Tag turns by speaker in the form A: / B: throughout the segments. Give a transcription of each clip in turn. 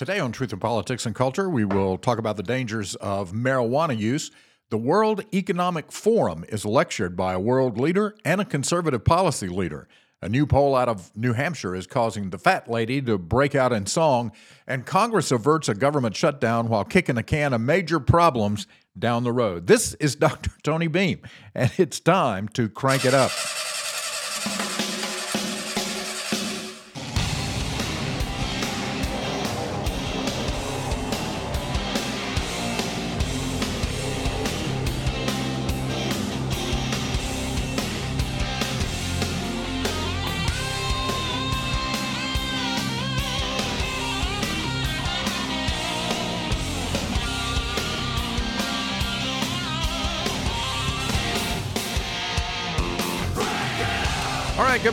A: Today on Truth in Politics and Culture, we will talk about the dangers of marijuana use. The World Economic Forum is lectured by a world leader and a conservative policy leader. A new poll out of New Hampshire is causing the fat lady to break out in song, and Congress averts a government shutdown while kicking a can of major problems down the road. This is Dr. Tony Beam, and it's time to crank it up.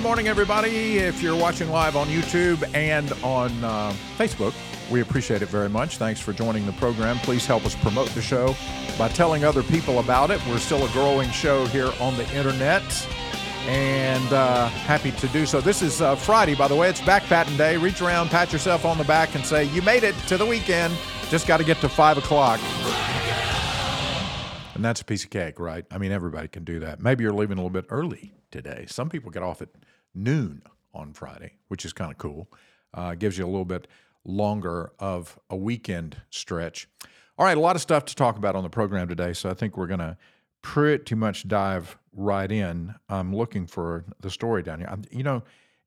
A: Morning, everybody. If you're watching live on YouTube and on uh, Facebook, we appreciate it very much. Thanks for joining the program. Please help us promote the show by telling other people about it. We're still a growing show here on the internet and uh, happy to do so. This is uh, Friday, by the way. It's back patting day. Reach around, pat yourself on the back, and say, You made it to the weekend. Just got to get to 5 o'clock. And that's a piece of cake, right? I mean, everybody can do that. Maybe you're leaving a little bit early today. Some people get off at noon on Friday, which is kind of cool. Uh, gives you a little bit longer of a weekend stretch. All right, a lot of stuff to talk about on the program today, so I think we're going to pretty much dive right in. I'm looking for the story down here. I'm, you know,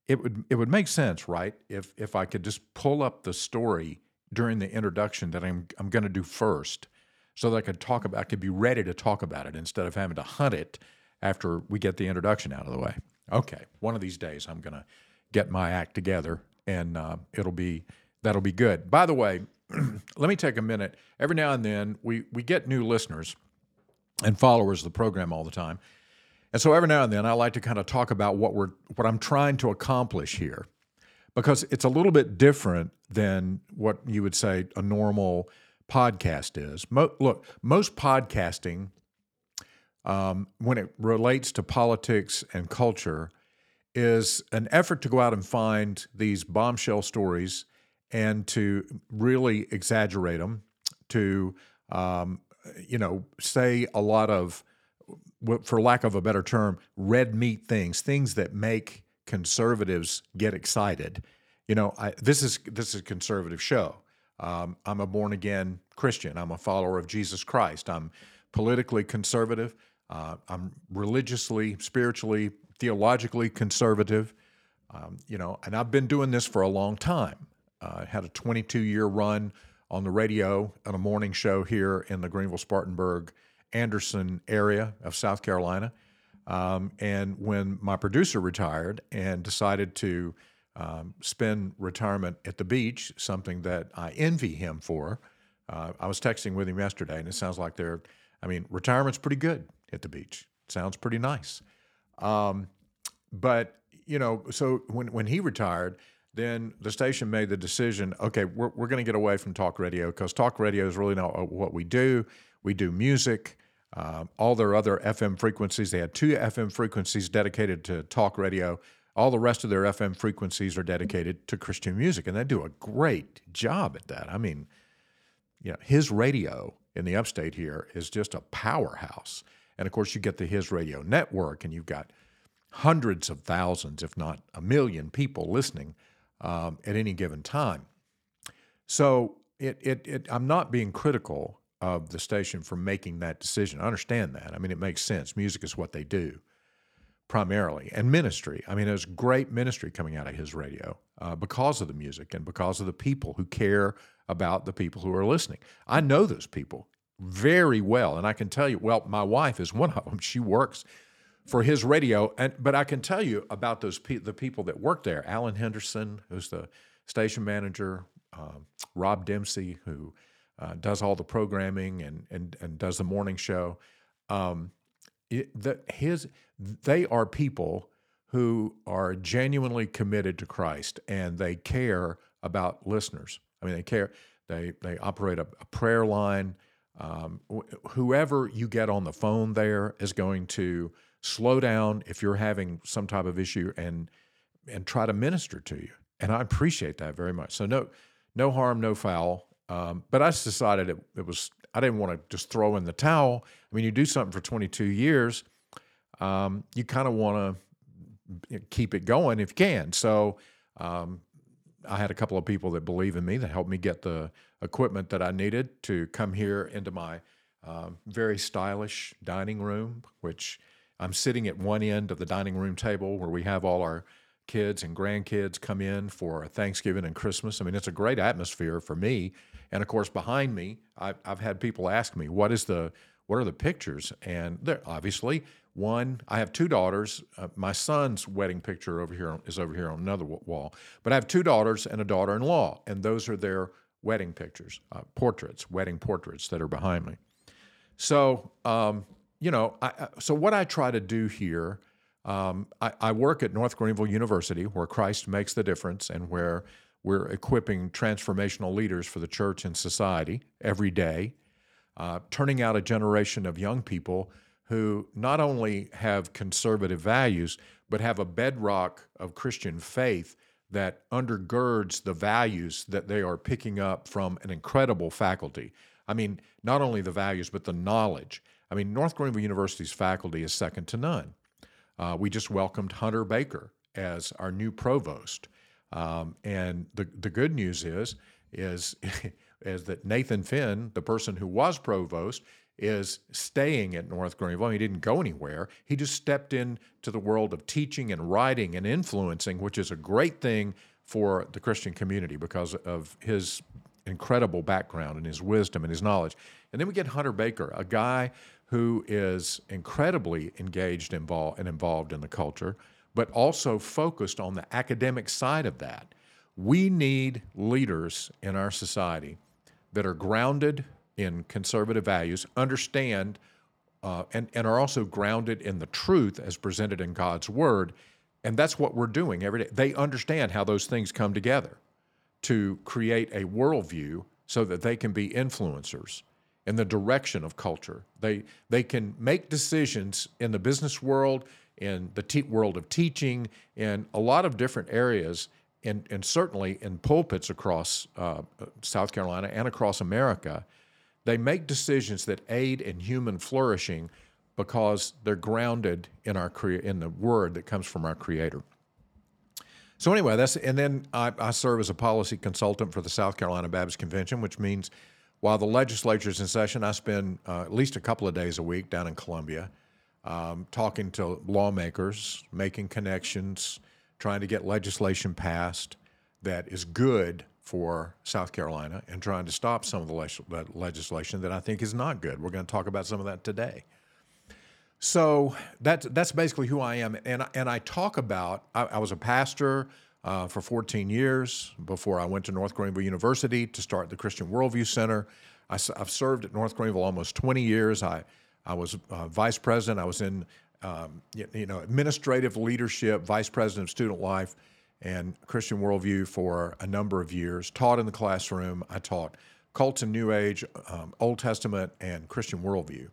A: it would it would make sense, right? If if I could just pull up the story during the introduction that I'm I'm going to do first so that I could talk about, I could be ready to talk about it instead of having to hunt it after we get the introduction out of the way. Okay, one of these days I'm going to get my act together, and uh, it'll be that'll be good. By the way, let me take a minute. Every now and then we we get new listeners and followers of the program all the time, and so every now and then I like to kind of talk about what we're what I'm trying to accomplish here, because it's a little bit different than what you would say a normal podcast is. Mo- look, most podcasting, um, when it relates to politics and culture, is an effort to go out and find these bombshell stories and to really exaggerate them, to um, you know say a lot of, for lack of a better term, red meat things, things that make conservatives get excited. You know, I, this is this is a conservative show. Um, I'm a born again Christian. I'm a follower of Jesus Christ. I'm politically conservative. Uh, I'm religiously, spiritually, theologically conservative. Um, you know, and I've been doing this for a long time. Uh, had a 22 year run on the radio on a morning show here in the Greenville, Spartanburg, Anderson area of South Carolina. Um, and when my producer retired and decided to um, spend retirement at the beach, something that I envy him for. Uh, I was texting with him yesterday, and it sounds like they're, I mean, retirement's pretty good at the beach. sounds pretty nice. Um, but, you know, so when, when he retired, then the station made the decision okay, we're, we're going to get away from talk radio because talk radio is really not what we do. We do music. Uh, all their other FM frequencies, they had two FM frequencies dedicated to talk radio all the rest of their FM frequencies are dedicated to Christian music, and they do a great job at that. I mean, you know, his radio in the upstate here is just a powerhouse. And of course, you get the His Radio Network, and you've got hundreds of thousands, if not a million people listening um, at any given time. So it, it, it, I'm not being critical of the station for making that decision. I understand that. I mean, it makes sense. Music is what they do primarily and ministry. I mean, there's great ministry coming out of his radio uh, because of the music and because of the people who care about the people who are listening. I know those people very well, and I can tell you. Well, my wife is one of them. She works for his radio, and but I can tell you about those pe- the people that work there. Alan Henderson, who's the station manager, uh, Rob Dempsey, who uh, does all the programming and and and does the morning show. Um, it, the, his they are people who are genuinely committed to Christ and they care about listeners. I mean, they care. They they operate a, a prayer line. Um, wh- whoever you get on the phone there is going to slow down if you're having some type of issue and and try to minister to you. And I appreciate that very much. So no no harm, no foul. Um, but I just decided it, it was, I didn't want to just throw in the towel. I mean, you do something for 22 years, um, you kind of want to keep it going if you can. So um, I had a couple of people that believe in me that helped me get the equipment that I needed to come here into my um, very stylish dining room, which I'm sitting at one end of the dining room table where we have all our kids and grandkids come in for Thanksgiving and Christmas. I mean, it's a great atmosphere for me. And of course, behind me, I've, I've had people ask me, "What is the what are the pictures?" And they're obviously one. I have two daughters. Uh, my son's wedding picture over here is over here on another wall. But I have two daughters and a daughter-in-law, and those are their wedding pictures, uh, portraits, wedding portraits that are behind me. So, um, you know, I, so what I try to do here um, I, I, work at North Greenville University, where Christ makes the difference and where we're equipping transformational leaders for the church and society every day, uh, turning out a generation of young people who not only have conservative values, but have a bedrock of Christian faith that undergirds the values that they are picking up from an incredible faculty. I mean, not only the values, but the knowledge. I mean, North Greenville University's faculty is second to none. Uh, we just welcomed Hunter Baker as our new provost. Um, and the, the good news is, is, is that Nathan Finn, the person who was provost, is staying at North Greenville. He didn't go anywhere. He just stepped into the world of teaching and writing and influencing, which is a great thing for the Christian community because of his incredible background and his wisdom and his knowledge. And then we get Hunter Baker, a guy who is incredibly engaged involved, and involved in the culture, but also focused on the academic side of that. We need leaders in our society that are grounded in conservative values, understand, uh, and, and are also grounded in the truth as presented in God's Word. And that's what we're doing every day. They understand how those things come together to create a worldview so that they can be influencers in the direction of culture. They they can make decisions in the business world, in the te- world of teaching, in a lot of different areas, and and certainly in pulpits across uh, South Carolina and across America. They make decisions that aid in human flourishing because they're grounded in our crea- in the word that comes from our Creator. So anyway, that's and then I, I serve as a policy consultant for the South Carolina Baptist Convention, which means while the legislature is in session, I spend uh, at least a couple of days a week down in Columbia um, talking to lawmakers, making connections, trying to get legislation passed that is good for South Carolina and trying to stop some of the le- legislation that I think is not good. We're going to talk about some of that today. So that's that's basically who I am, and and I talk about. I, I was a pastor uh, for 14 years before I went to North Greenville University to start the Christian Worldview Center. I, have served at North Greenville almost 20 years. I, I was uh, vice president. I was in um, you know administrative leadership, vice president of student life, and Christian Worldview for a number of years. Taught in the classroom. I taught cults and New Age, um, Old Testament, and Christian Worldview.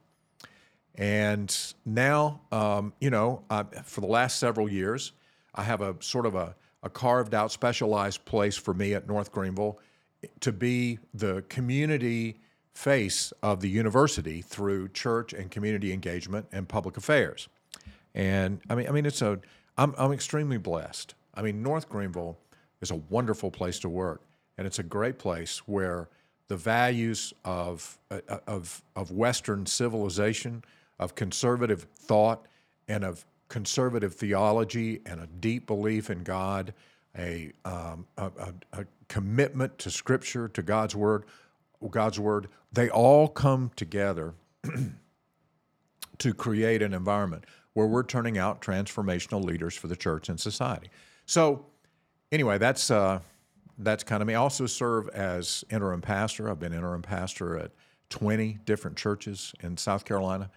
A: And now, um, you know, uh, for the last several years, I have a sort of a a carved out, specialized place for me at North Greenville to be the community face of the university through church and community engagement and public affairs. And I mean, I mean, it's a, I'm, I'm extremely blessed. I mean, North Greenville is a wonderful place to work, and it's a great place where the values of, uh, of, of Western civilization, of conservative thought, and of conservative theology and a deep belief in God, a, um, a, a, a, commitment to Scripture, to God's Word, God's Word, they all come together to create an environment where we're turning out transformational leaders for the church and society. So, anyway, that's uh, that's kind of me. I also serve as interim pastor. I've been interim pastor at 20 different churches in South Carolina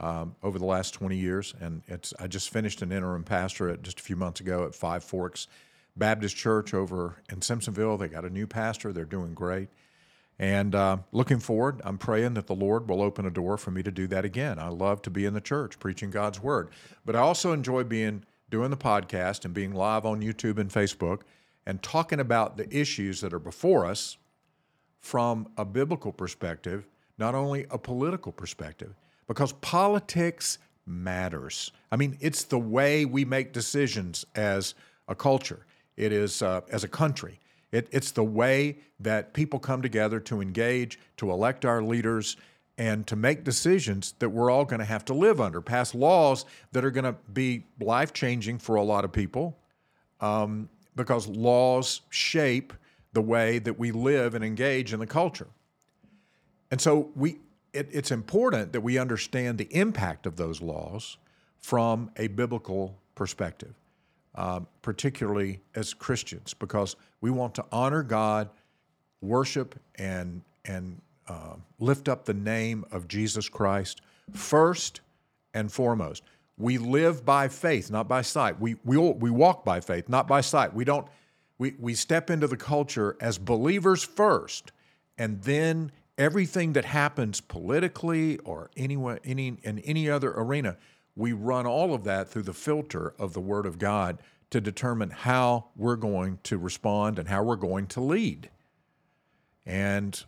A: um, over the last 20 years. And it's I just finished an interim pastorate just a few months ago at Five Forks Baptist Church over in Simpsonville. They got a new pastor. They're doing great. And uh, looking forward, I'm praying that the Lord will open a door for me to do that again. I love to be in the church preaching God's word, but I also enjoy being doing the podcast and being live on YouTube and Facebook. and talking about the issues that are before us from a biblical perspective, not only a political perspective, because politics matters. I mean, it's the way we make decisions as a culture, it is uh, as a country. It, it's the way that people come together to engage, to elect our leaders, and to make decisions that we're all going to have to live under, pass laws that are going to be life changing for a lot of people, um, because laws shape the way that we live and engage in the culture. And so we, it, it's important that we understand the impact of those laws from a biblical perspective, um, particularly as Christians, because we want to honor God, worship, and and uh, lift up the name of Jesus Christ first and foremost. We live by faith, not by sight. We, we, we walk by faith, not by sight. We don't we, we step into the culture as believers first, and then everything that happens politically or anywhere, any in any other arena, we run all of that through the filter of the Word of God to determine how we're going to respond and how we're going to lead. And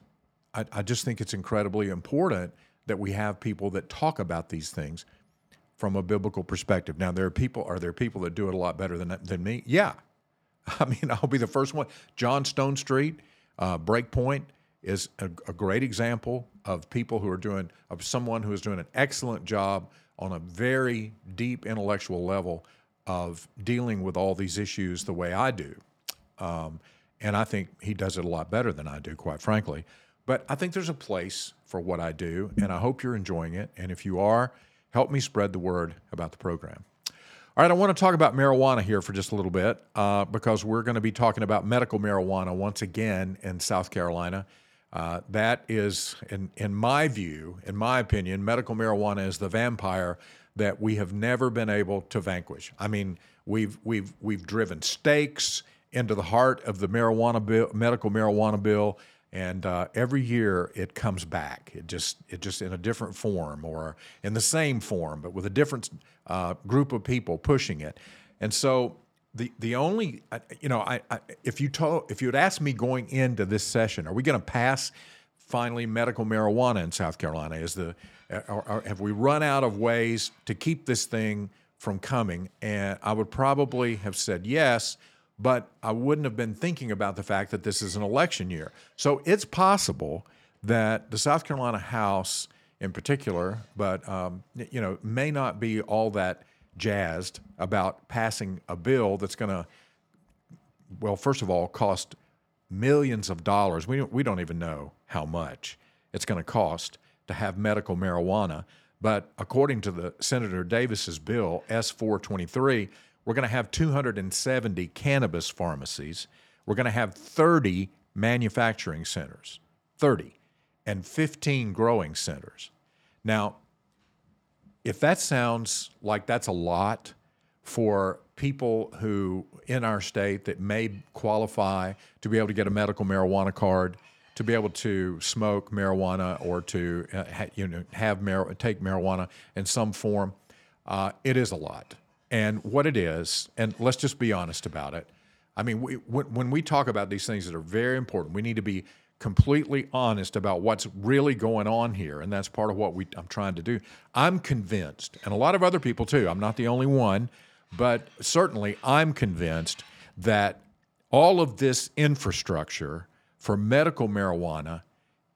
A: I, I just think it's incredibly important that we have people that talk about these things from a biblical perspective. Now, there are people. Are there people that do it a lot better than than me? Yeah, I mean, I'll be the first one. John Stonestreet, uh, Breakpoint is a, a, great example of people who are doing of someone who is doing an excellent job on a very deep intellectual level of dealing with all these issues the way I do. Um, and I think he does it a lot better than I do, quite frankly. But I think there's a place for what I do, and I hope you're enjoying it. And if you are, help me spread the word about the program. All right, I want to talk about marijuana here for just a little bit uh, because we're going to be talking about medical marijuana once again in South Carolina. Uh, that is, in, in my view, in my opinion, medical marijuana is the vampire that we have never been able to vanquish. I mean, we've we've we've driven stakes into the heart of the marijuana bill, medical marijuana bill and uh, every year it comes back. It just it just in a different form or in the same form, but with a different uh, group of people pushing it. And so the the only you know I, I if you told if you had asked me going into this session, are we going to pass finally medical marijuana in South Carolina? Is the or, or have we run out of ways to keep this thing from coming? And I would probably have said yes but I wouldn't have been thinking about the fact that this is an election year. So it's possible that the South Carolina House, in particular, but um, you know, may not be all that jazzed about passing a bill that's going to, well, first of all, cost millions of dollars. We don't, we don't even know how much it's going to cost to have medical marijuana. But according to the Senator Davis's bill, S 423, we're going to have 270 cannabis pharmacies. We're going to have 30 manufacturing centers, 30, and 15 growing centers. Now, if that sounds like that's a lot for people who in our state that may qualify to be able to get a medical marijuana card, to be able to smoke marijuana or to uh, ha, you know have mar- take marijuana in some form, uh, it is a lot and what it is, and let's just be honest about it. I mean, we, when we talk about these things that are very important, we need to be completely honest about what's really going on here, and that's part of what we, I'm trying to do. I'm convinced, and a lot of other people too. I'm not the only one, but certainly I'm convinced that all of this infrastructure for medical marijuana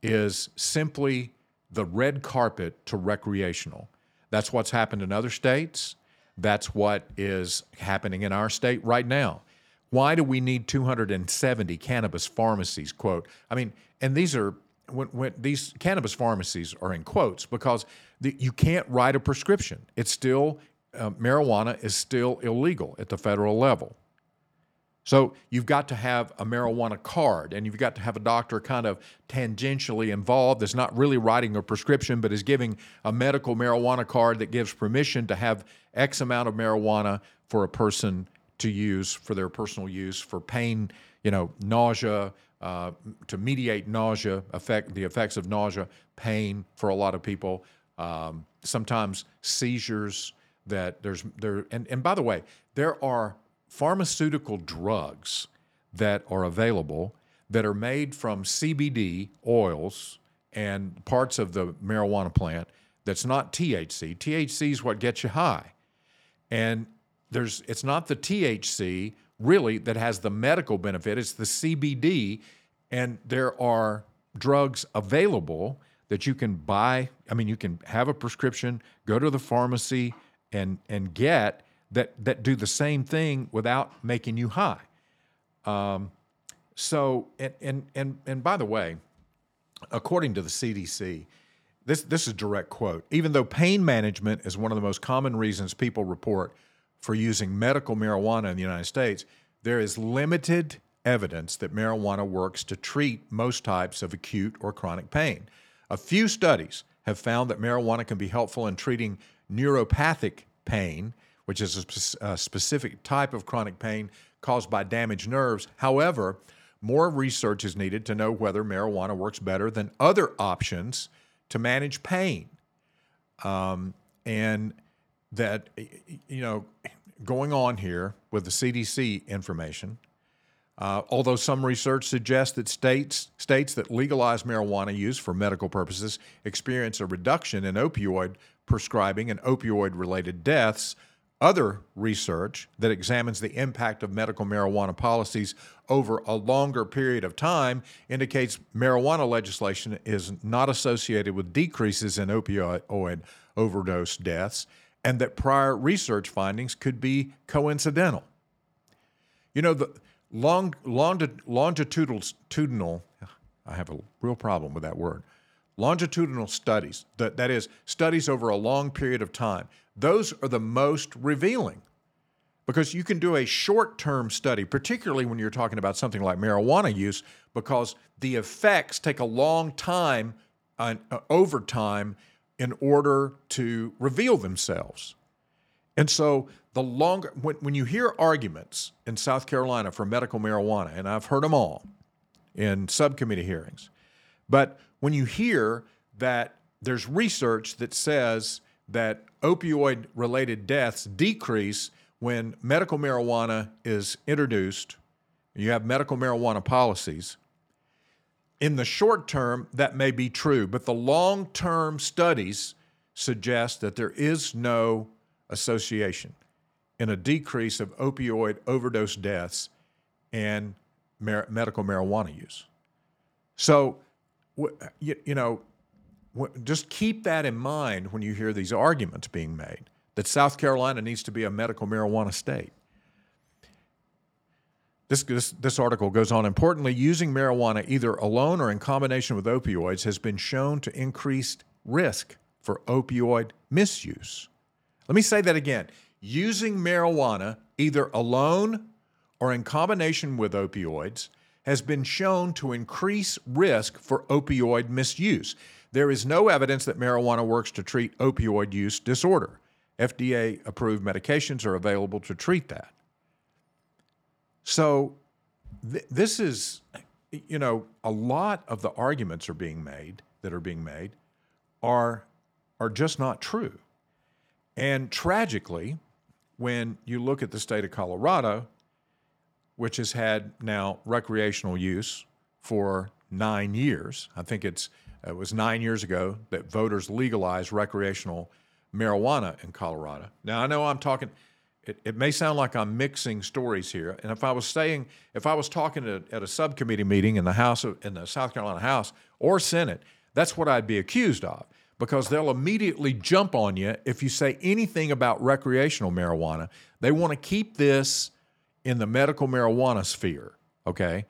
A: is simply the red carpet to recreational. That's what's happened in other states. That's what is happening in our state right now. Why do we need 270 cannabis pharmacies? Quote. I mean, and these are when, when these cannabis pharmacies are in quotes because the, you can't write a prescription. It's still uh, marijuana is still illegal at the federal level. So you've got to have a marijuana card and you've got to have a doctor kind of tangentially involved that's not really writing a prescription but is giving a medical marijuana card that gives permission to have X amount of marijuana for a person to use for their personal use for pain, you know, nausea, uh, to mediate nausea, affect the effects of nausea, pain for a lot of people, um, sometimes seizures that there's there and, and by the way, there are pharmaceutical drugs that are available that are made from CBD oils and parts of the marijuana plant that's not THC. THC is what gets you high. And there's it's not the THC really that has the medical benefit, it's the CBD and there are drugs available that you can buy. I mean, you can have a prescription, go to the pharmacy and and get that that do the same thing without making you high. Um, so and and and and by the way, according to the CDC, this this is a direct quote. Even though pain management is one of the most common reasons people report for using medical marijuana in the United States, there is limited evidence that marijuana works to treat most types of acute or chronic pain. A few studies have found that marijuana can be helpful in treating neuropathic pain, which is a, spe- a specific type of chronic pain caused by damaged nerves. However, more research is needed to know whether marijuana works better than other options to manage pain. Um, and that, you know, going on here with the CDC information, uh, although some research suggests that states states that legalize marijuana use for medical purposes experience a reduction in opioid prescribing and opioid related deaths, other research that examines the impact of medical marijuana policies over a longer period of time indicates marijuana legislation is not associated with decreases in opioid overdose deaths and that prior research findings could be coincidental. You know, the long, long longitudinal, I have a real problem with that word, longitudinal studies, that, that is, studies over a long period of time, those are the most revealing because you can do a short term study, particularly when you're talking about something like marijuana use, because the effects take a long time uh, over time in order to reveal themselves. And so the longer when, when you hear arguments in South Carolina for medical marijuana, and I've heard them all in subcommittee hearings, but when you hear that there's research that says that opioid related deaths decrease when medical marijuana is introduced, you have medical marijuana policies. In the short term, that may be true, but the long term studies suggest that there is no association in a decrease of opioid overdose deaths and mar- medical marijuana use. So, you, you know, just keep that in mind when you hear these arguments being made that South Carolina needs to be a medical marijuana state. This, this, this, article goes on. Importantly, using marijuana either alone or in combination with opioids has been shown to increase risk for opioid misuse. Let me say that again. Using marijuana either alone or in combination with opioids has been shown to increase risk for opioid misuse. There is no evidence that marijuana works to treat opioid use disorder. FDA approved medications are available to treat that. So, th- this is, you know, a lot of the arguments are being made that are being made are, are just not true. And tragically, when you look at the state of Colorado, which has had now recreational use for nine years, I think it's it was nine years ago that voters legalized recreational marijuana in Colorado. Now I know I'm talking. It, it may sound like I'm mixing stories here, and if I was saying, if I was talking at, at a subcommittee meeting in the House of, in the South Carolina House or Senate, that's what I'd be accused of because they'll immediately jump on you if you say anything about recreational marijuana. They want to keep this in the medical marijuana sphere, okay?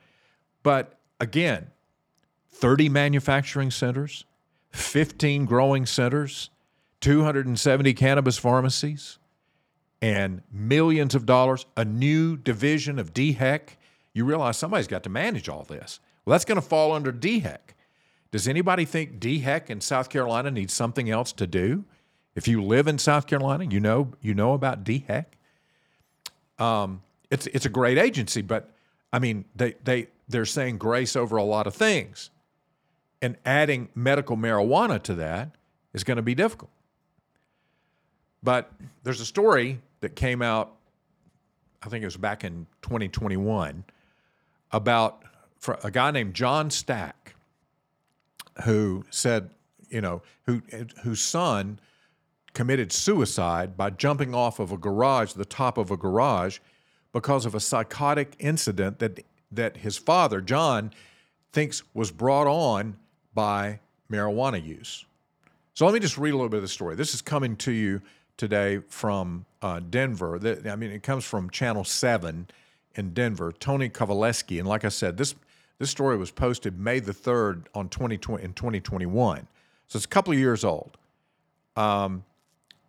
A: But again, 30 manufacturing centers, 15 growing centers, 270 cannabis pharmacies, and millions of dollars, a new division of DHEC. You realize somebody's got to manage all this. Well, that's going to fall under DHEC. Does anybody think DHEC in South Carolina needs something else to do? If you live in South Carolina, you know you know about DHEC. Um, it's it's a great agency, but I mean they they they're saying grace over a lot of things, and adding medical marijuana to that is going to be difficult. But there's a story that came out, I think it was back in 2021, about a guy named John Stack, who said, you know, who whose son committed suicide by jumping off of a garage, the top of a garage, because of a psychotic incident that that his father John thinks was brought on by marijuana use. So let me just read a little bit of the story. This is coming to you today from uh, Denver. The, I mean, it comes from Channel Seven in Denver. Tony Kovaleski, and like I said, this this story was posted May the third on 2020 in 2021, so it's a couple of years old. Um,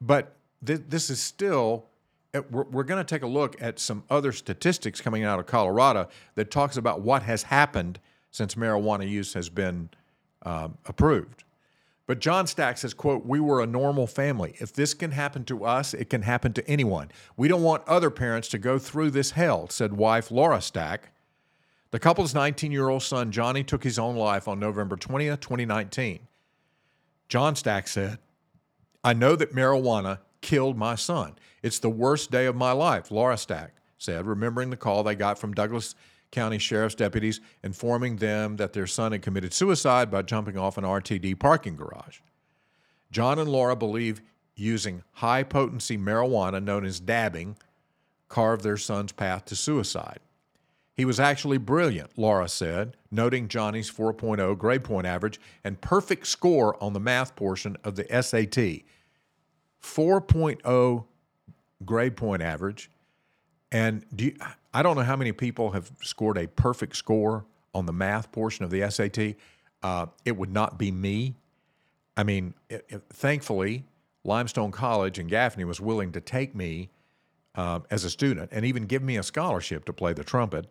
A: but th- this is still. Uh, we're, we're going to take a look at some other statistics coming out of Colorado that talks about what has happened since marijuana use has been um, approved. But John Stack says, quote, we were a normal family. If this can happen to us, it can happen to anyone. We don't want other parents to go through this hell, said wife Laura Stack. The couple's 19 year old son, Johnny, took his own life on November 20th, 2019. John Stack said, I know that marijuana killed my son. It's the worst day of my life, Laura Stack said, remembering the call they got from Douglas County Sheriff's deputies informing them that their son had committed suicide by jumping off an RTD parking garage. John and Laura believe using high potency marijuana known as dabbing carved their son's path to suicide. He was actually brilliant, Laura said, noting Johnny's 4.0 grade point average and perfect score on the math portion of the SAT. 4.0 grade point average. And do you, I don't know how many people have scored a perfect score on the math portion of the SAT. Uh, it would not be me. I mean, it, it, thankfully, Limestone College in Gaffney was willing to take me uh, as a student and even give me a scholarship to play the trumpet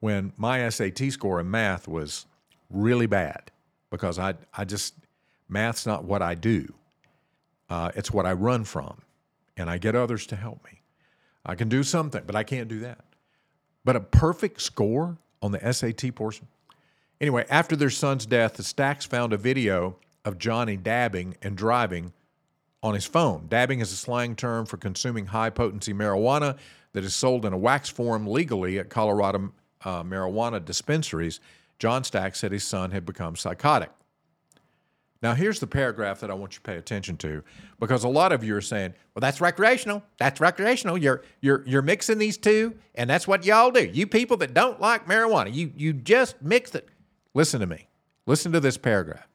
A: when my SAT score in math was really bad because I, I just, math's not what I do. Uh, it's what I run from, and I get others to help me. I can do something, but I can't do that. But a perfect score on the SAT portion. Anyway, after their son's death, the Stacks found a video of Johnny dabbing and driving on his phone. Dabbing is a slang term for consuming high potency marijuana that is sold in a wax form legally at Colorado uh, marijuana dispensaries. John Stack said his son had become psychotic. Now, here's the paragraph that I want you to pay attention to because a lot of you are saying, well, that's recreational. That's recreational. You're, you're, you're mixing these two, and that's what y'all do. You people that don't like marijuana, you, you just mix it. Listen to me. Listen to this paragraph.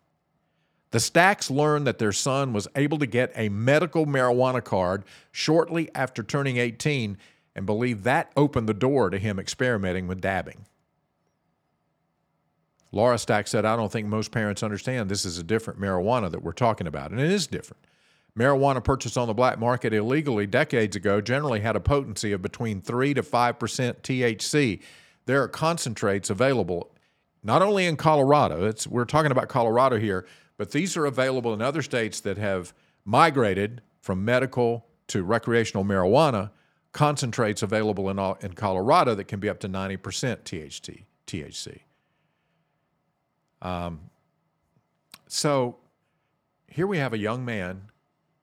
A: The Stacks learned that their son was able to get a medical marijuana card shortly after turning 18 and believe that opened the door to him experimenting with dabbing. Laura Stack said, I don't think most parents understand this is a different marijuana that we're talking about. And it is different. Marijuana purchased on the black market illegally decades ago generally had a potency of between 3 to 5% THC. There are concentrates available not only in Colorado, it's, we're talking about Colorado here, but these are available in other states that have migrated from medical to recreational marijuana. Concentrates available in, all, in Colorado that can be up to 90% THC. THC. Um, so here we have a young man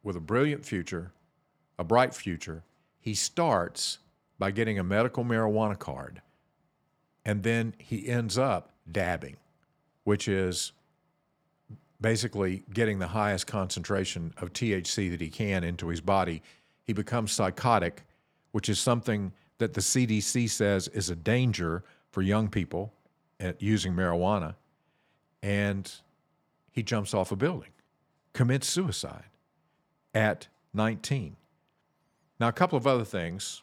A: with a brilliant future, a bright future. He starts by getting a medical marijuana card, and then he ends up dabbing, which is basically getting the highest concentration of THC that he can into his body. He becomes psychotic, which is something that the CDC says is a danger for young people at using marijuana and he jumps off a building, commits suicide at 19. Now, a couple of other things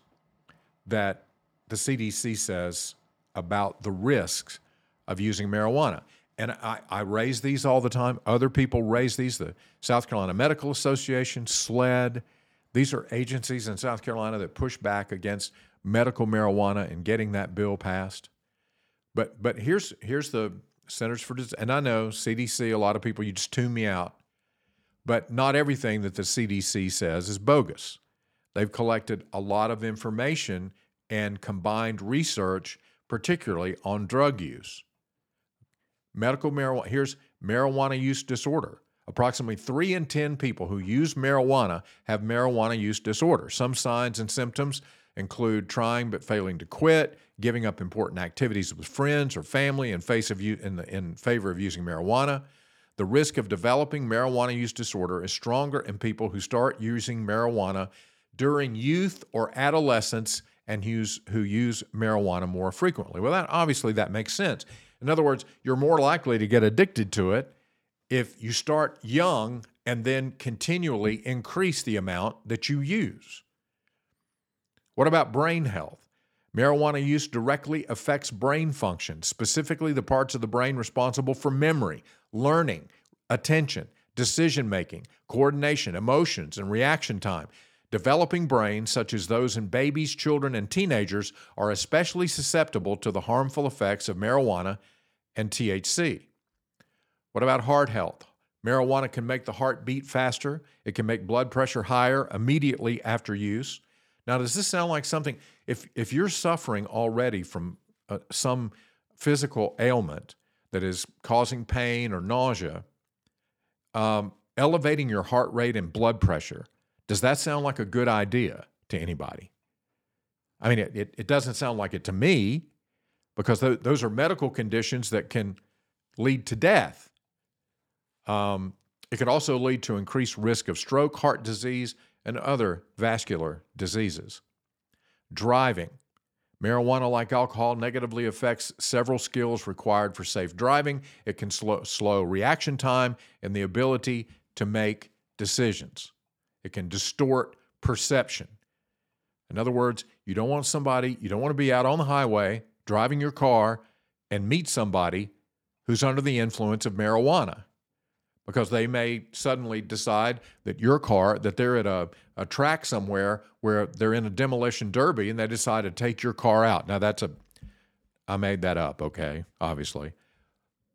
A: that the CDC says about the risks of using marijuana. And I, I, raise these all the time. Other people raise these. The South Carolina Medical Association, SLED, these are agencies in South Carolina that push back against medical marijuana and getting that bill passed. But but here's here's the Centers for Disease, and I know CDC, a lot of people, you just tune me out, but not everything that the CDC says is bogus. They've collected a lot of information and combined research, particularly on drug use. Medical marijuana, here's marijuana use disorder. Approximately three in 10 people who use marijuana have marijuana use disorder. Some signs and symptoms include trying but failing to quit, giving up important activities with friends or family in, face of, in, the, in favor of using marijuana. The risk of developing marijuana use disorder is stronger in people who start using marijuana during youth or adolescence and use, who use marijuana more frequently. Well, that obviously that makes sense. In other words, you're more likely to get addicted to it if you start young and then continually increase the amount that you use. What about brain health? Marijuana use directly affects brain function, specifically the parts of the brain responsible for memory, learning, attention, decision making, coordination, emotions, and reaction time. Developing brains, such as those in babies, children, and teenagers, are especially susceptible to the harmful effects of marijuana and THC. What about heart health? Marijuana can make the heart beat faster. It can make blood pressure higher immediately after use. Now, does this sound like something? If if you're suffering already from uh, some physical ailment that is causing pain or nausea, um, elevating your heart rate and blood pressure does that sound like a good idea to anybody? I mean, it, it, it doesn't sound like it to me because th- those are medical conditions that can lead to death. Um, it could also lead to increased risk of stroke, heart disease, and other vascular diseases. Driving. Marijuana, like alcohol, negatively affects several skills required for safe driving. It can slow, slow reaction time and the ability to make decisions. It can distort perception. In other words, you don't want somebody, you don't want to be out on the highway driving your car and meet somebody who's under the influence of marijuana because they may suddenly decide that your car, that they're at a, a track somewhere where they're in a demolition derby and they decide to take your car out. Now, that's a, I made that up, okay, obviously.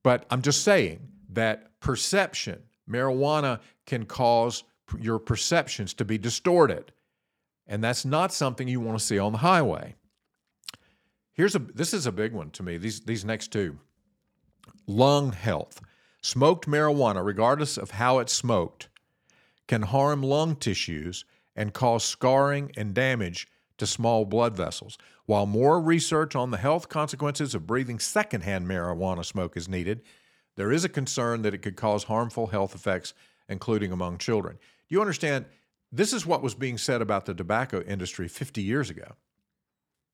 A: But I'm just saying that perception, marijuana can cause your perceptions to be distorted. And that's not something you want to see on the highway. Here's a this is a big one to me. These these next two. Lung health. Smoked marijuana, regardless of how it's smoked, can harm lung tissues and cause scarring and damage to small blood vessels. While more research on the health consequences of breathing secondhand marijuana smoke is needed, there is a concern that it could cause harmful health effects, including among children you understand this is what was being said about the tobacco industry 50 years ago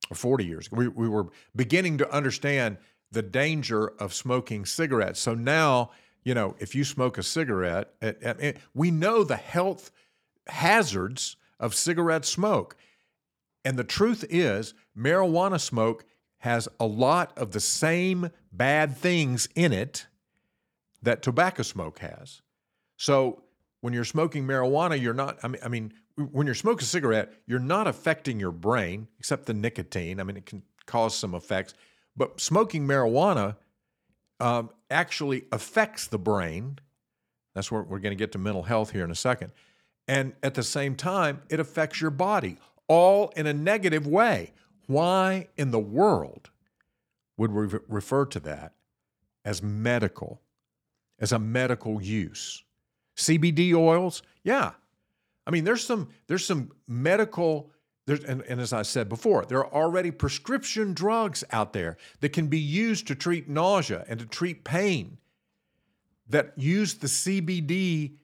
A: or 40 years ago. We, we were beginning to understand the danger of smoking cigarettes. So now, you know, if you smoke a cigarette, it, it, we know the health hazards of cigarette smoke. And the truth is, marijuana smoke has a lot of the same bad things in it that tobacco smoke has. So when you're smoking marijuana, you're not, I mean, I mean, when you're smoking a cigarette, you're not affecting your brain except the nicotine. I mean, it can cause some effects, but smoking marijuana um, actually affects the brain. That's where we're going to get to mental health here in a second. And at the same time, it affects your body, all in a negative way. Why in the world would we refer to that as medical, as a medical use? CBD oils, yeah. I mean, there's some there's some medical there's, and, and as I said before, there are already prescription drugs out there that can be used to treat nausea and to treat pain that use the CBD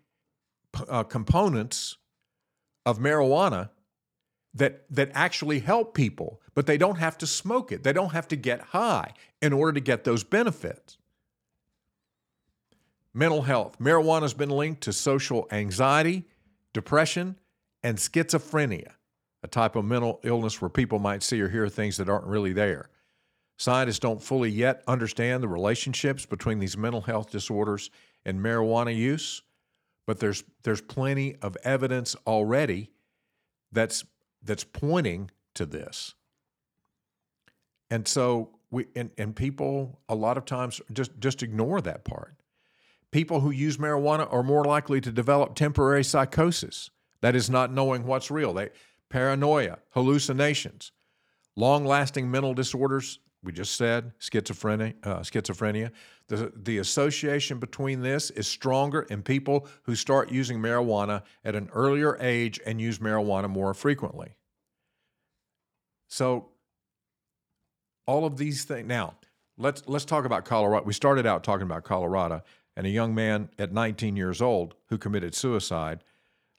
A: uh, components of marijuana that that actually help people, but they don't have to smoke it. They don't have to get high in order to get those benefits. Mental health. Marijuana has been linked to social anxiety, depression, and schizophrenia, a type of mental illness where people might see or hear things that aren't really there. Scientists don't fully yet understand the relationships between these mental health disorders and marijuana use, but there's there's plenty of evidence already that's that's pointing to this. And so we and, and people a lot of times just just ignore that part people who use marijuana are more likely to develop temporary psychosis. That is not knowing what's real. They paranoia, hallucinations, long-lasting mental disorders. We just said schizophrenia. Uh, schizophrenia. The, the association between this is stronger in people who start using marijuana at an earlier age and use marijuana more frequently. So all of these things. Now, let's let's talk about Colorado. We started out talking about Colorado and a young man at 19 years old who committed suicide.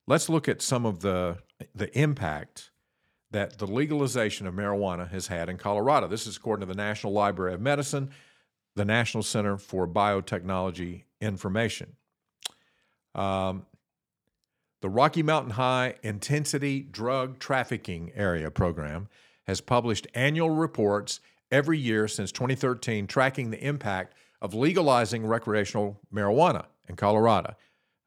A: Let's look at some of the the impact that the legalization of marijuana has had in Colorado. This is according to the National Library of Medicine, the National Center for Biotechnology Information. Um, the Rocky Mountain High Intensity Drug Trafficking Area Program has published annual reports every year since 2013 tracking the impact of legalizing recreational marijuana in Colorado.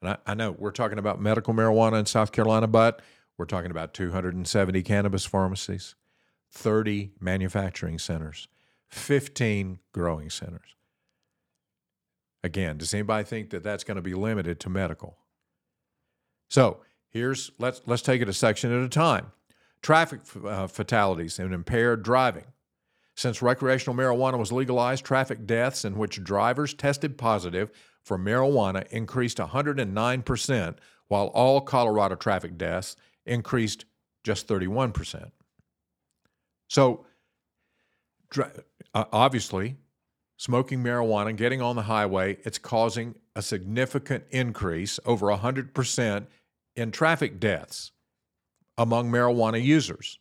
A: And I, I, know we're talking about medical marijuana in South Carolina, but we're talking about 270 cannabis pharmacies, 30 manufacturing centers, 15 growing centers. Again, does anybody think that that's going to be limited to medical? So here's let's let's take it a section at a time. Traffic uh, fatalities and impaired driving. Since recreational marijuana was legalized, traffic deaths in which drivers tested positive for marijuana increased 109%, while all Colorado traffic deaths increased just 31%. So, uh, obviously, smoking marijuana, and getting on the highway, it's causing a significant increase, over 100%, in traffic deaths among marijuana users.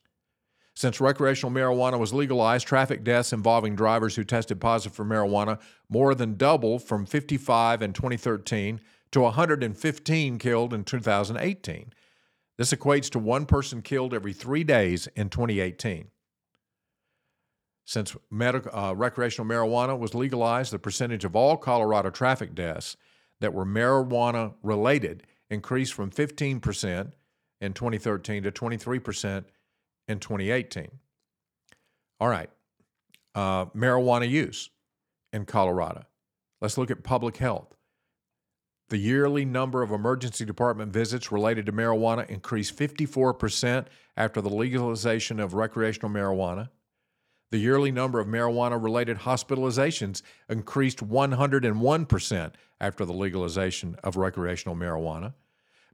A: Since recreational marijuana was legalized, traffic deaths involving drivers who tested positive for marijuana more than doubled from 55 in 2013 to 115 killed in 2018. This equates to one person killed every three days in 2018. Since medical, uh, recreational marijuana was legalized, the percentage of all Colorado traffic deaths that were marijuana related increased from 15% in 2013 to 23% in 2018. All right, uh, marijuana use in Colorado. Let's look at public health. The yearly number of emergency department visits related to marijuana increased 54% after the legalization of recreational marijuana. The yearly number of marijuana related hospitalizations increased 101% after the legalization of recreational marijuana.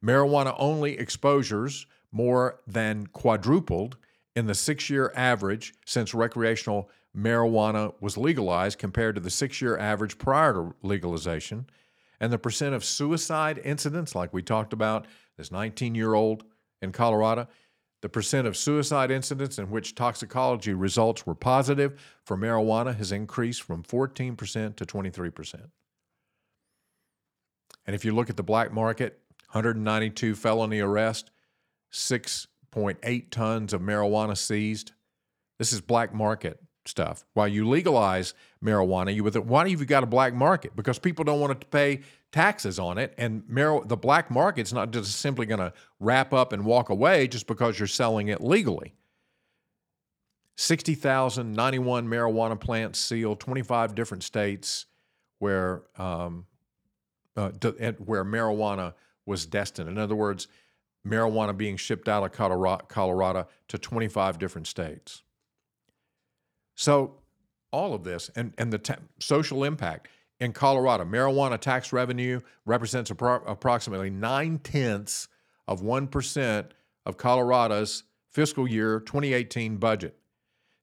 A: Marijuana only exposures more than quadrupled in the six year average since recreational marijuana was legalized compared to the six year average prior to legalization. And the percent of suicide incidents, like we talked about, this 19 year old in Colorado, the percent of suicide incidents in which toxicology results were positive for marijuana has increased from 14% to 23%. And if you look at the black market, 192 felony arrests, 6.8 tons of marijuana seized. This is black market stuff. While you legalize marijuana, you with it, why have you got a black market? Because people don't want to pay taxes on it, and mar- the black market's not just simply going to wrap up and walk away just because you're selling it legally. 60,091 marijuana plants sealed, 25 different states where um, uh, where marijuana was destined. In other words, marijuana being shipped out of Colorado to 25 different states. So, all of this and, and the t- social impact in Colorado, marijuana tax revenue represents appro- approximately nine tenths of 1% of Colorado's fiscal year 2018 budget.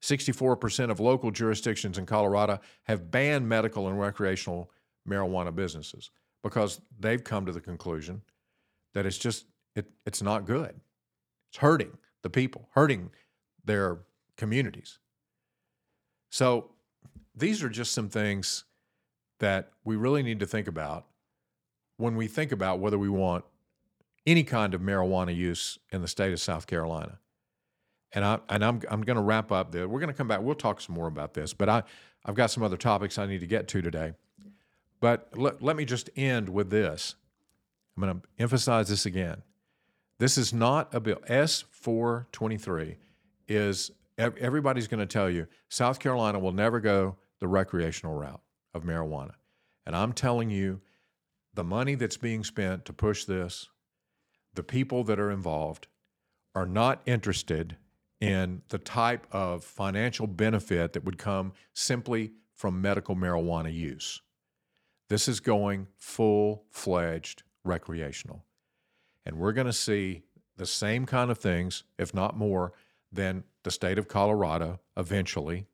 A: 64% of local jurisdictions in Colorado have banned medical and recreational marijuana businesses because they've come to the conclusion that it's just it, it's not good. It's hurting the people, hurting their communities. So these are just some things that we really need to think about when we think about whether we want any kind of marijuana use in the state of South Carolina. And I and I'm I'm going to wrap up there. We're going to come back. We'll talk some more about this, but I I've got some other topics I need to get to today. But let, let me just end with this. I'm going to emphasize this again. This is not a bill. S423 is everybody's going to tell you South Carolina will never go the recreational route of marijuana. And I'm telling you, the money that's being spent to push this, the people that are involved are not interested in the type of financial benefit that would come simply from medical marijuana use. This is going full fledged recreational. And we're going to see the same kind of things, if not more, than the state of Colorado eventually.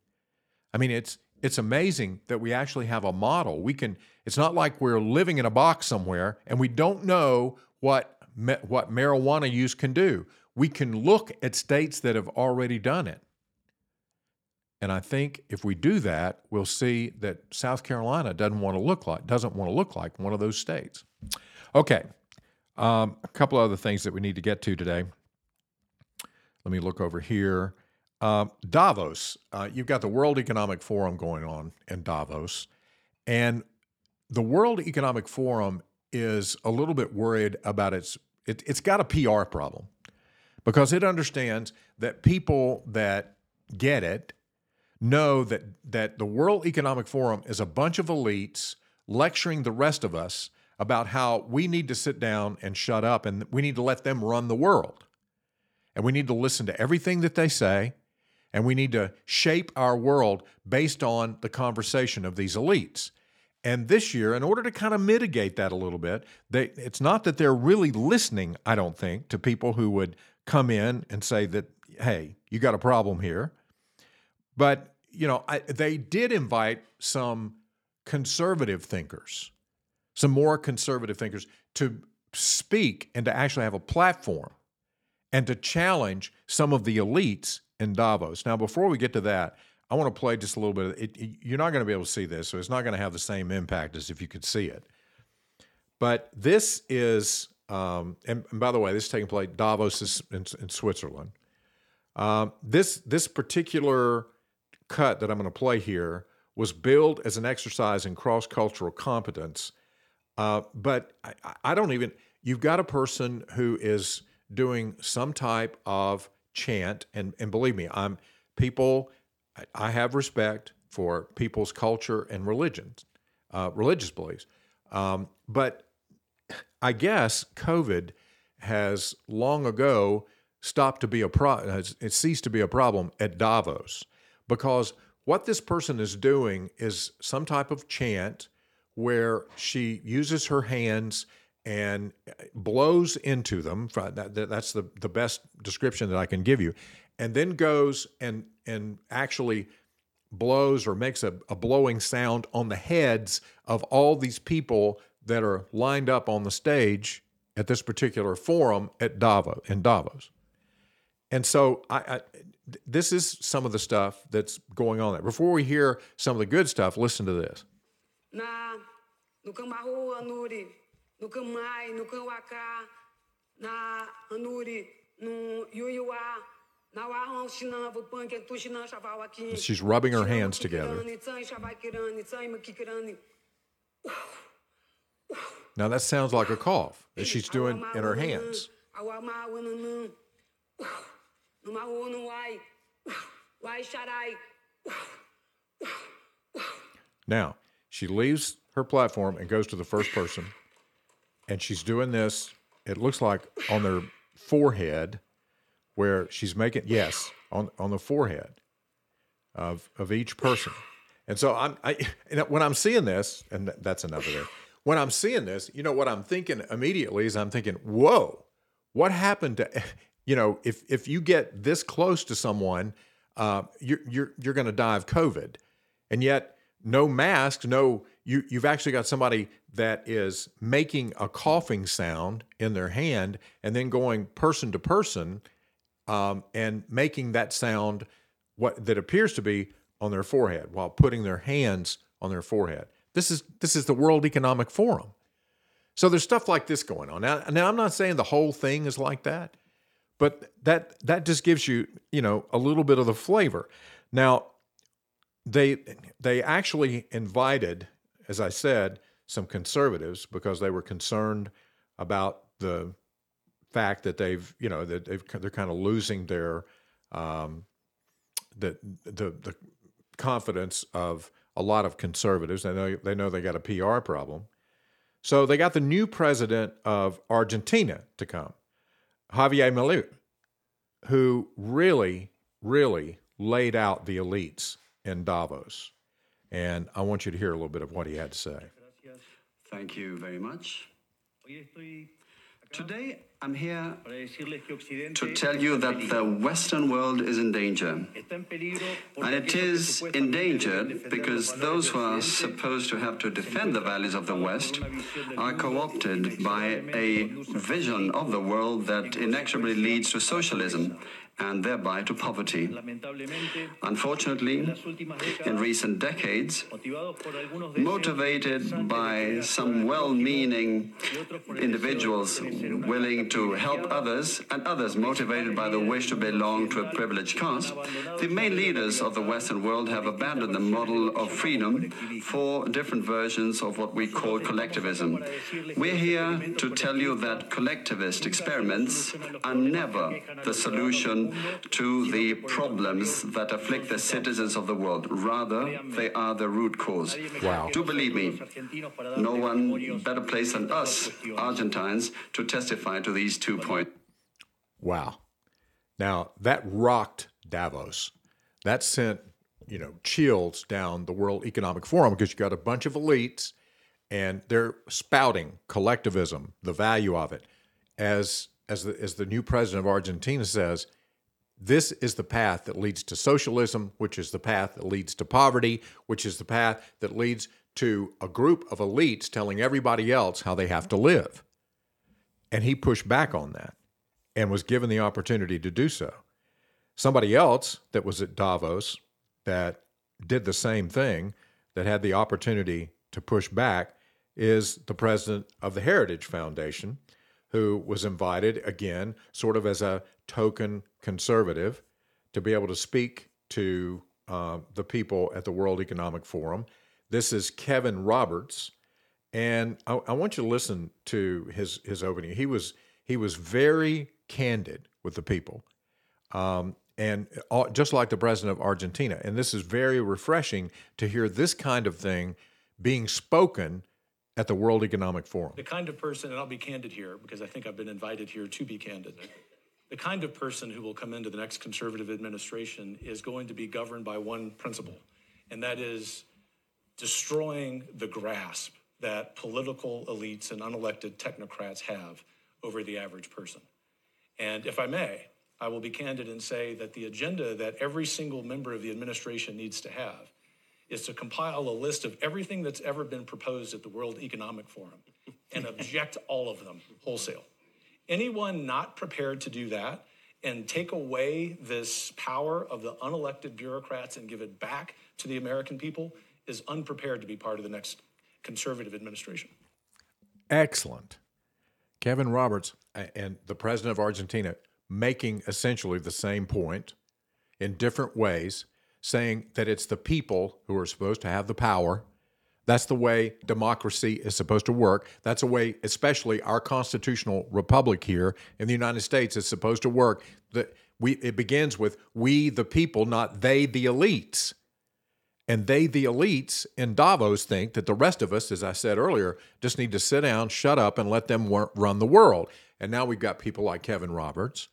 A: I mean, it's it's amazing that we actually have a model. We can. It's not like we're living in a box somewhere and we don't know what what marijuana use can do. We can look at states that have already done it. And I think if we do that, we'll see that South Carolina doesn't want to look like doesn't want to look like one of those states. Okay, um, a couple other things that we need to get to today. Let me look over here. Um, Davos, uh, you've got the World Economic Forum going on in Davos, and the World Economic Forum is a little bit worried about its. It, it's got a PR problem because it understands that people that get it know that that the World Economic Forum is a bunch of elites lecturing the rest of us about how we need to sit down and shut up and we need to let them run the world. And we need to listen to everything that they say and we need to shape our world based on the conversation of these elites. And this year, in order to kind of mitigate that a little bit, they, it's not that they're really listening, I don't think, to people who would come in and say that, hey, you got a problem here. But, you know, I, they did invite some conservative thinkers, some more conservative thinkers to speak and to actually have a platform and to challenge some of the elites in Davos. Now, before we get to that, I want to play just a little bit. It, it, you're not going to be able to see this, so it's not going to have the same impact as if you could see it. But this is, um, and, and, by the way, this is taking place Davos is in, in Switzerland. Um, this this particular cut that I'm going to play here was billed as an exercise in cross cultural competence. Uh, but I, I, don't even, you've got a person who is doing some type of chant, and, and believe me, I'm people, I have respect for people's culture and religions, uh, religious beliefs. Um, but I guess COVID has long ago stopped to be a pro, it ceased to be a problem at Davos because what this person is doing is some type of chant where she uses her hands and uh, blows into them. That's the, the best description that I can give you. And then goes and, and actually blows or makes a, a blowing sound on the heads of all these people that are lined up on the stage at this particular forum at Davos in Davos. And so I, I, this is some of the stuff that's going on there. Before we hear some of the good stuff, listen to this. Na no no no na anuri no She's rubbing her hands together. Now that sounds like a cough that she's doing in her hands. Now, she leaves her platform and goes to the first person, and she's doing this. It looks like on their forehead, where she's making yes on on the forehead of of each person. And so I'm I when I'm seeing this, and that's another there. When I'm seeing this, you know what I'm thinking immediately is I'm thinking, whoa, what happened to you know if if you get this close to someone uh, you're you're you're going to die of COVID, and yet no mask, no you you've actually got somebody that is making a coughing sound in their hand and then going person to person um, and making that sound what that appears to be on their forehead while putting their hands on their forehead. This is this is the World Economic Forum. So there's stuff like this going on. Now, now I'm not saying the whole thing is like that, but that that just gives you you know a little bit of the flavor now they they actually invited as i said some conservatives because they were concerned about the fact that they've you know that they've, they're kind of losing their um, the, the the confidence of a lot of conservatives they know they know they got a PR problem so they got the new president of Argentina to come Javier Milei, who really, really laid out the elites in Davos. And I want you to hear a little bit of what he had to say.
B: Thank you very much. Today, I'm here to tell you that the Western world is in danger. And it is endangered because those who are supposed to have to defend the values of the West are co opted by a vision of the world that inexorably leads to socialism and thereby to poverty. Unfortunately, in recent decades, motivated by some well meaning individuals willing to help others, and others motivated by the wish to belong to a privileged caste, the main leaders of the Western world have abandoned the model of freedom for different versions of what we call collectivism. We're here to tell you that collectivist experiments are never the solution to the problems that afflict the citizens of the world. Rather, they are the root cause.
A: Wow.
B: Do believe me, no one better placed than us, Argentines, to testify to these two points.
A: Wow. Now, that rocked Davos. That sent, you know, chills down the World Economic Forum because you got a bunch of elites and they're spouting collectivism, the value of it. As as the as the new president of Argentina says, this is the path that leads to socialism, which is the path that leads to poverty, which is the path that leads to a group of elites telling everybody else how they have to live. And he pushed back on that and was given the opportunity to do so. Somebody else that was at Davos that did the same thing, that had the opportunity to push back, is the president of the Heritage Foundation, who was invited again, sort of as a token conservative, to be able to speak to uh, the people at the World Economic Forum. This is Kevin Roberts, and I, I want you to listen to his his opening. He was he was very candid with the people, um, and all, just like the president of Argentina. And this is very refreshing to hear this kind of thing being spoken at the World Economic Forum.
C: The kind of person, and I'll be candid here because I think I've been invited here to be candid. The kind of person who will come into the next conservative administration is going to be governed by one principle, and that is destroying the grasp that political elites and unelected technocrats have over the average person. And if I may, I will be candid and say that the agenda that every single member of the administration needs to have is to compile a list of everything that's ever been proposed at the World Economic Forum and object all of them wholesale. Anyone not prepared to do that and take away this power of the unelected bureaucrats and give it back to the American people is unprepared to be part of the next conservative administration.
A: Excellent. Kevin Roberts and the president of Argentina making essentially the same point in different ways saying that it's the people who are supposed to have the power. That's the way democracy is supposed to work. That's the way, especially our constitutional republic here in the United States, is supposed to work. That we it begins with we the people, not they the elites. And they the elites in Davos think that the rest of us, as I said earlier, just need to sit down, shut up, and let them run the world. And now we've got people like Kevin Roberts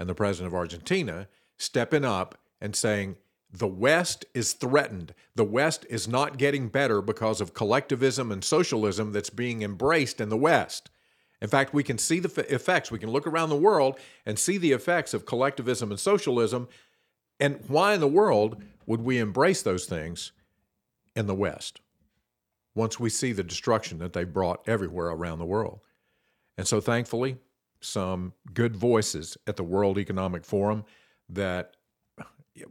A: and the president of Argentina stepping up and saying, the West is threatened. The West is not getting better because of collectivism and socialism that's being embraced in the West. In fact, we can see the effects. We can look around the world and see the effects of collectivism and socialism. And why in the world would we embrace those things in the West once we see the destruction that they brought everywhere around the world? And so, thankfully, some good voices at the World Economic Forum that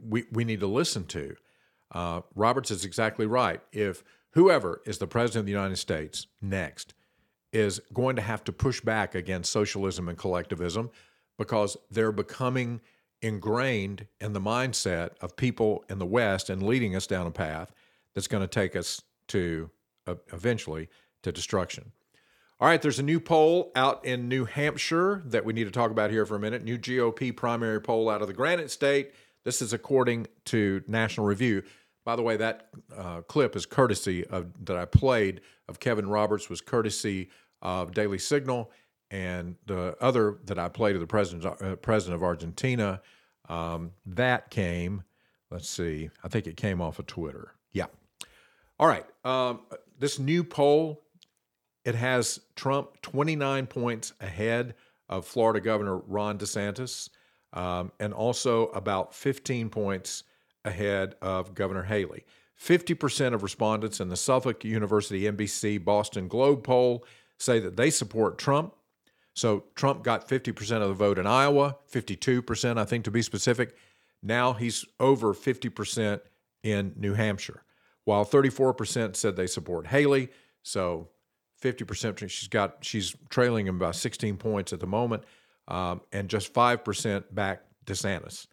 A: we, we need to listen to. Uh, Roberts is exactly right. If whoever is the president of the United States next is going to have to push back against socialism and collectivism because they're becoming ingrained in the mindset of people in the West and leading us down a path that's going to take us to uh, eventually to destruction. All right, there's a new poll out in New Hampshire that we need to talk about here for a minute. New GOP primary poll out of the Granite State this is according to National Review. By the way, that uh, clip is courtesy of that I played of Kevin Roberts was courtesy of Daily Signal, and the other that I played of the president uh, president of Argentina um, that came. Let's see, I think it came off of Twitter. Yeah. All right. Um, this new poll it has Trump 29 points ahead of Florida Governor Ron DeSantis, um, and also about 15 points ahead of Governor Haley. 50% of respondents in the Suffolk University NBC Boston Globe poll say that they support Trump. So Trump got 50% of the vote in Iowa, 52%, I think to be specific. Now he's over 50% in New Hampshire, while 34% said they support Haley. So 50%, she's got, she's trailing him by 16 points at the moment, um, and just 5% back DeSantis.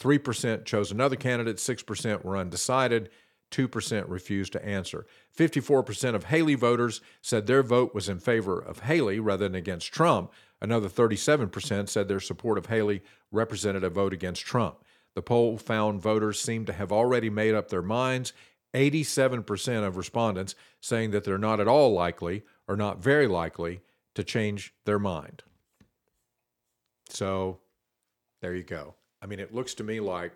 A: 3% chose another candidate, 6% were undecided, 2% refused to answer. 54% of Haley voters said their vote was in favor of Haley rather than against Trump. Another 37% said their support of Haley represented a vote against Trump. The poll found voters seemed to have already made up their minds. 87% of respondents saying that they're not at all likely or not very likely to change their mind. So there you go. I mean, it looks to me like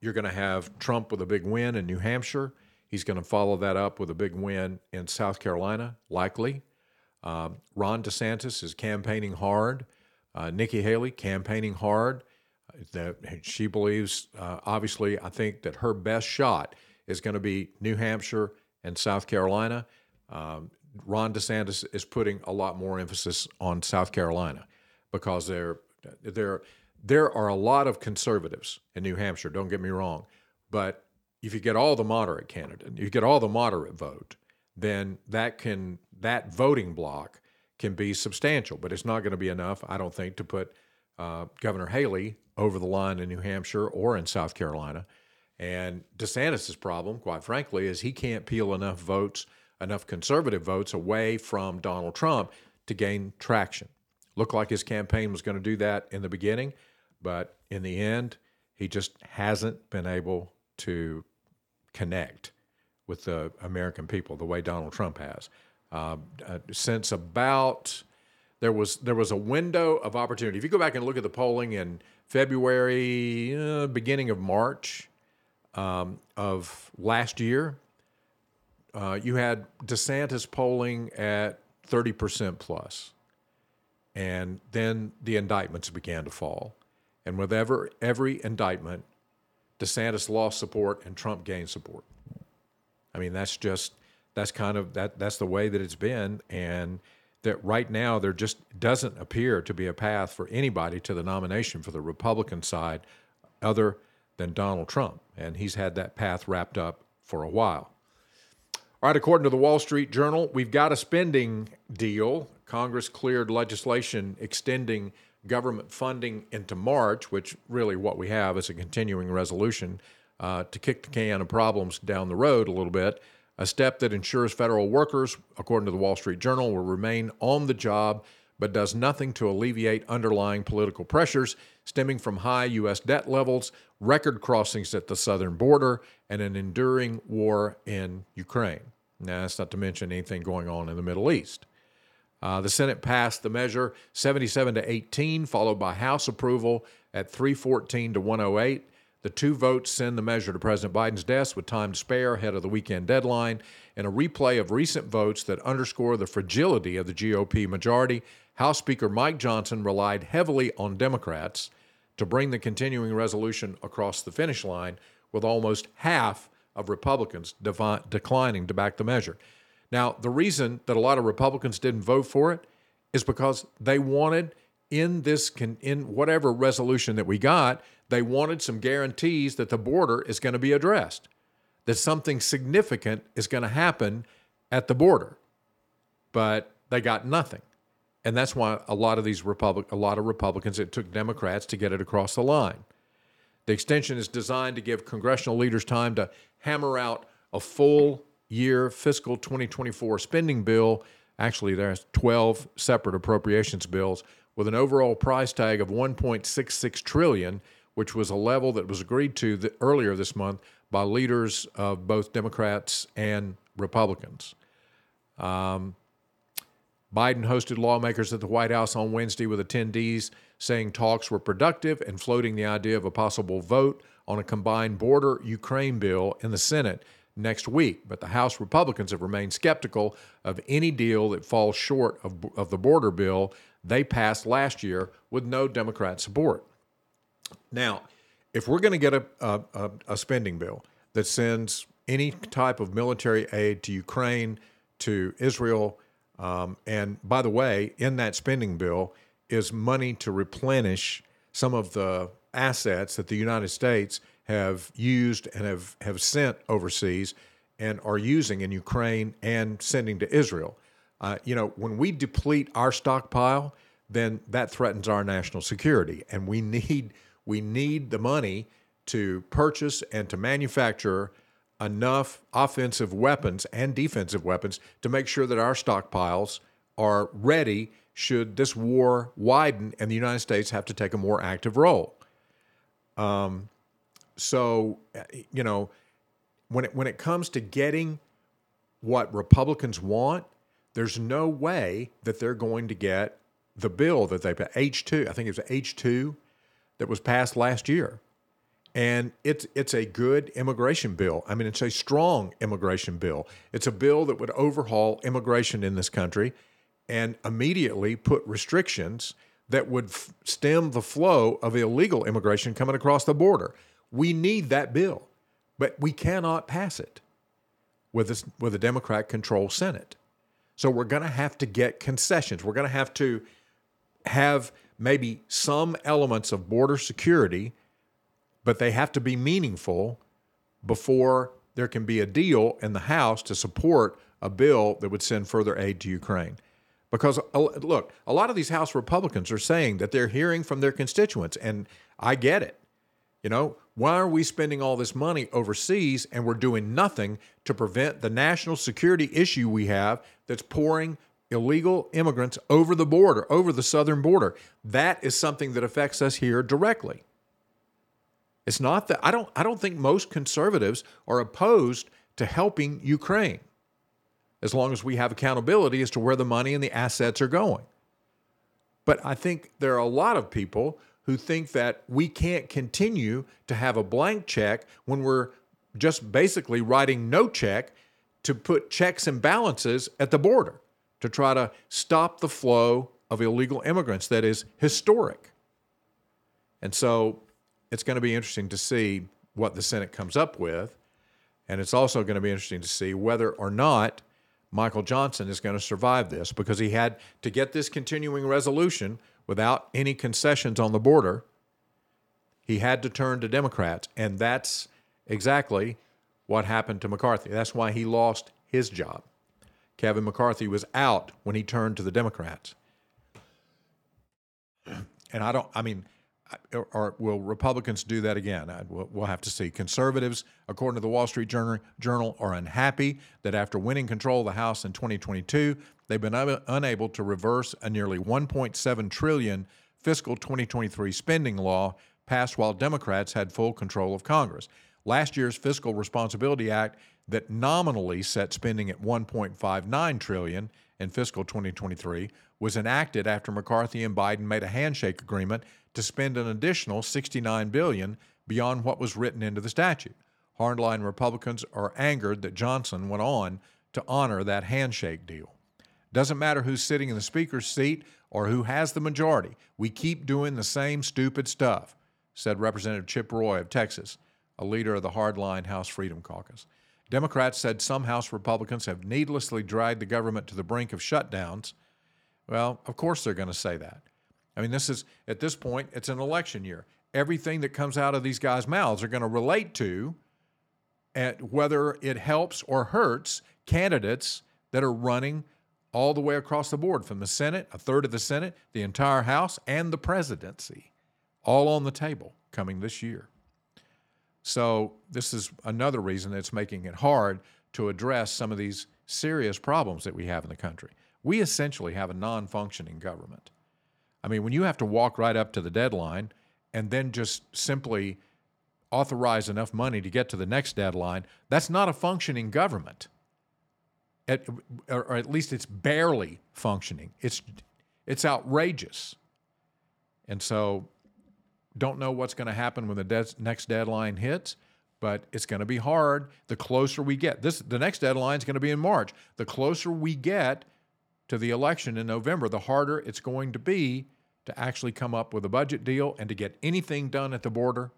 A: you're going to have Trump with a big win in New Hampshire. He's going to follow that up with a big win in South Carolina, likely. Um, Ron DeSantis is campaigning hard. Uh, Nikki Haley campaigning hard. That she believes, uh, obviously, I think that her best shot is going to be New Hampshire and South Carolina. Um, Ron DeSantis is putting a lot more emphasis on South Carolina because there, there, there are a lot of conservatives in New Hampshire. Don't get me wrong, but if you get all the moderate candidate, you get all the moderate vote, then that can that voting block can be substantial. But it's not going to be enough, I don't think, to put uh, Governor Haley over the line in New Hampshire or in South Carolina. And DeSantis' problem, quite frankly, is he can't peel enough votes, enough conservative votes away from Donald Trump to gain traction. Looked like his campaign was going to do that in the beginning, but in the end, he just hasn't been able to connect with the American people the way Donald Trump has. Uh, uh, since about there was there was a window of opportunity. If you go back and look at the polling in February, uh, beginning of March um, of last year, uh, you had DeSantis polling at thirty percent plus, and then the indictments began to fall, and with every every indictment, DeSantis lost support and Trump gained support. I mean, that's just that's kind of that that's the way that it's been and that right now there just doesn't appear to be a path for anybody to the nomination for the Republican side other than Donald Trump and he's had that path wrapped up for a while. All right, according to the Wall Street Journal, we've got a spending deal. Congress cleared legislation extending government funding into March, which really what we have is a continuing resolution uh, to kick the can of problems down the road a little bit a step that ensures federal workers, according to the Wall Street Journal, will remain on the job but does nothing to alleviate underlying political pressures stemming from high U.S. debt levels, record crossings at the southern border, and an enduring war in Ukraine. Now, that's not to mention anything going on in the Middle East. Uh, the Senate passed the measure 77 to 18, followed by House approval at 314 to 108. The two votes send the measure to President Biden's desk with time to spare ahead of the weekend deadline. In a replay of recent votes that underscore the fragility of the GOP majority, House Speaker Mike Johnson relied heavily on Democrats to bring the continuing resolution across the finish line, with almost half of Republicans defi- declining to back the measure. Now, the reason that a lot of Republicans didn't vote for it is because they wanted in this in whatever resolution that we got, they wanted some guarantees that the border is going to be addressed, that something significant is going to happen at the border. But they got nothing. And that's why a lot of these Republic, a lot of Republicans, it took Democrats to get it across the line. The extension is designed to give congressional leaders time to hammer out a full year fiscal 2024 spending bill. Actually, there's 12 separate appropriations bills with an overall price tag of 1.66 trillion, which was a level that was agreed to the, earlier this month by leaders of both Democrats and Republicans. Um, Biden hosted lawmakers at the White House on Wednesday with attendees saying talks were productive and floating the idea of a possible vote on a combined border Ukraine bill in the Senate next week. But the House Republicans have remained skeptical of any deal that falls short of, of the border bill they passed last year with no Democrat support. Now, if we're going to get a, a, a, spending bill that sends any type of military aid to Ukraine, to Israel, um, and by the way, in that spending bill is money to replenish some of the assets that the United States have used and have, have sent overseas and are using in Ukraine and sending to Israel. Uh, you know, when we deplete our stockpile, then that threatens our national security, and we need we need the money to purchase and to manufacture enough offensive weapons and defensive weapons to make sure that our stockpiles are ready should this war widen and the United States have to take a more active role. Um, so, eh, you know, when it, when it comes to getting what Republicans want, there's no way that they're going to get the bill that they put H2, I think it was H2 that was passed last year. And it's it's a good immigration bill. I mean, it's a strong immigration bill. It's a bill that would overhaul immigration in this country and immediately put restrictions that would f- stem the flow of illegal immigration coming across the border. We need that bill, but we cannot pass it with a, with a Democrat controlled Senate. So we're going to have to get concessions. We're going to have to have maybe some elements of border security, but they have to be meaningful before there can be a deal in the House to support a bill that would send further aid to Ukraine. Because, uh, look, a lot of these House Republicans are saying that they're hearing from their constituents, and I get it. You know, why are we spending all this money overseas and we're doing nothing to prevent the national security issue we have that's pouring illegal immigrants over the border, over the southern border. That is something that affects us here directly. It's not that I don't I don't think most conservatives are opposed to helping Ukraine as long as we have accountability as to where the money and the assets are going. But I think there are a lot of people who think that we can't continue to have a blank check when we're just basically writing no check to put checks and balances at the border to try to stop the flow of illegal immigrants that is historic. And so it's going to be interesting to see what the Senate comes up with. And it's also going to be interesting to see whether or not Michael Johnson is going to survive this because he had to get this continuing resolution without any concessions on the border. He had to turn to Democrats. And that's exactly what happened to McCarthy. That's why he lost his job. Kevin McCarthy was out when he turned to the Democrats. And I don't, I mean, or will Republicans do that again? We'll have to see. Conservatives, according to the Wall Street Journal, are unhappy that after winning control of the House in 2022, they've been unable to reverse a nearly 1.7 trillion fiscal 2023 spending law passed while Democrats had full control of Congress. Last year's Fiscal Responsibility Act that nominally set spending at 1.59 trillion in fiscal 2023 was enacted after McCarthy and Biden made a handshake agreement to spend an additional 69 billion beyond what was written into the statute. Hardline Republicans are angered that Johnson went on to honor that handshake deal. Doesn't matter who's sitting in the speaker's seat or who has the majority. We keep doing the same stupid stuff, said Representative Chip Roy of Texas, a leader of the hardline House Freedom Caucus. Democrats said some House Republicans have needlessly dragged the government to the brink of shutdowns. Well, of course they're going to say that. I mean, this is, at this point, it's an election year. Everything that comes out of these guys' mouths are going to relate to at whether it helps or hurts candidates that are running all the way across the board from the Senate, a third of the Senate, the entire House, and the presidency, all on the table coming this year. So, this is another reason it's making it hard to address some of these serious problems that we have in the country. We essentially have a non functioning government. I mean, when you have to walk right up to the deadline and then just simply authorize enough money to get to the next deadline, that's not a functioning government. At, or at least it's barely functioning. It's, it's outrageous. And so don't know what's going to happen when the de- next deadline hits, but it's going to be hard the closer we get. This the next deadline is going to be in March. The closer we get to the election in November, the harder it's going to be to actually come up with a budget deal and to get anything done at the border.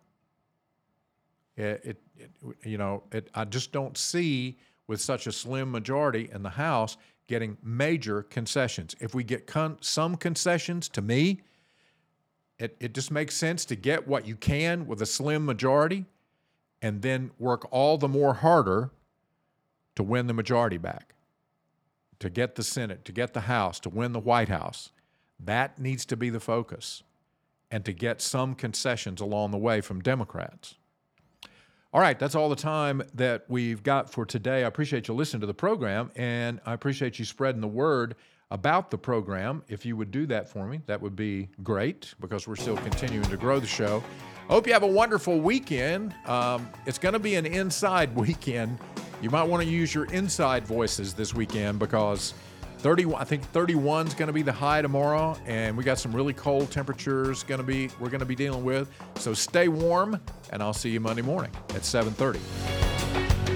A: It, it, it you know, it, I just don't see with such a slim majority in the House getting major concessions. If we get con- some concessions, to me, it, it just makes sense to get what you can with a slim majority and then work all the more harder to win the majority back, to get the Senate, to get the House, to win the White House. That needs to be the focus, and to get some concessions along the way from Democrats. All right, that's all the time that we've got for today. I appreciate you listening to the program, and I appreciate you spreading the word about the program. If you would do that for me, that would be great because we're still continuing to grow the show. I hope you have a wonderful weekend. Um, it's going to be an inside weekend. You might want to use your inside voices this weekend because 30 I think 31 is going to be the high tomorrow and we got some really cold temperatures going to be we're going to be dealing with. So stay warm and I'll see you Monday morning at 7:30.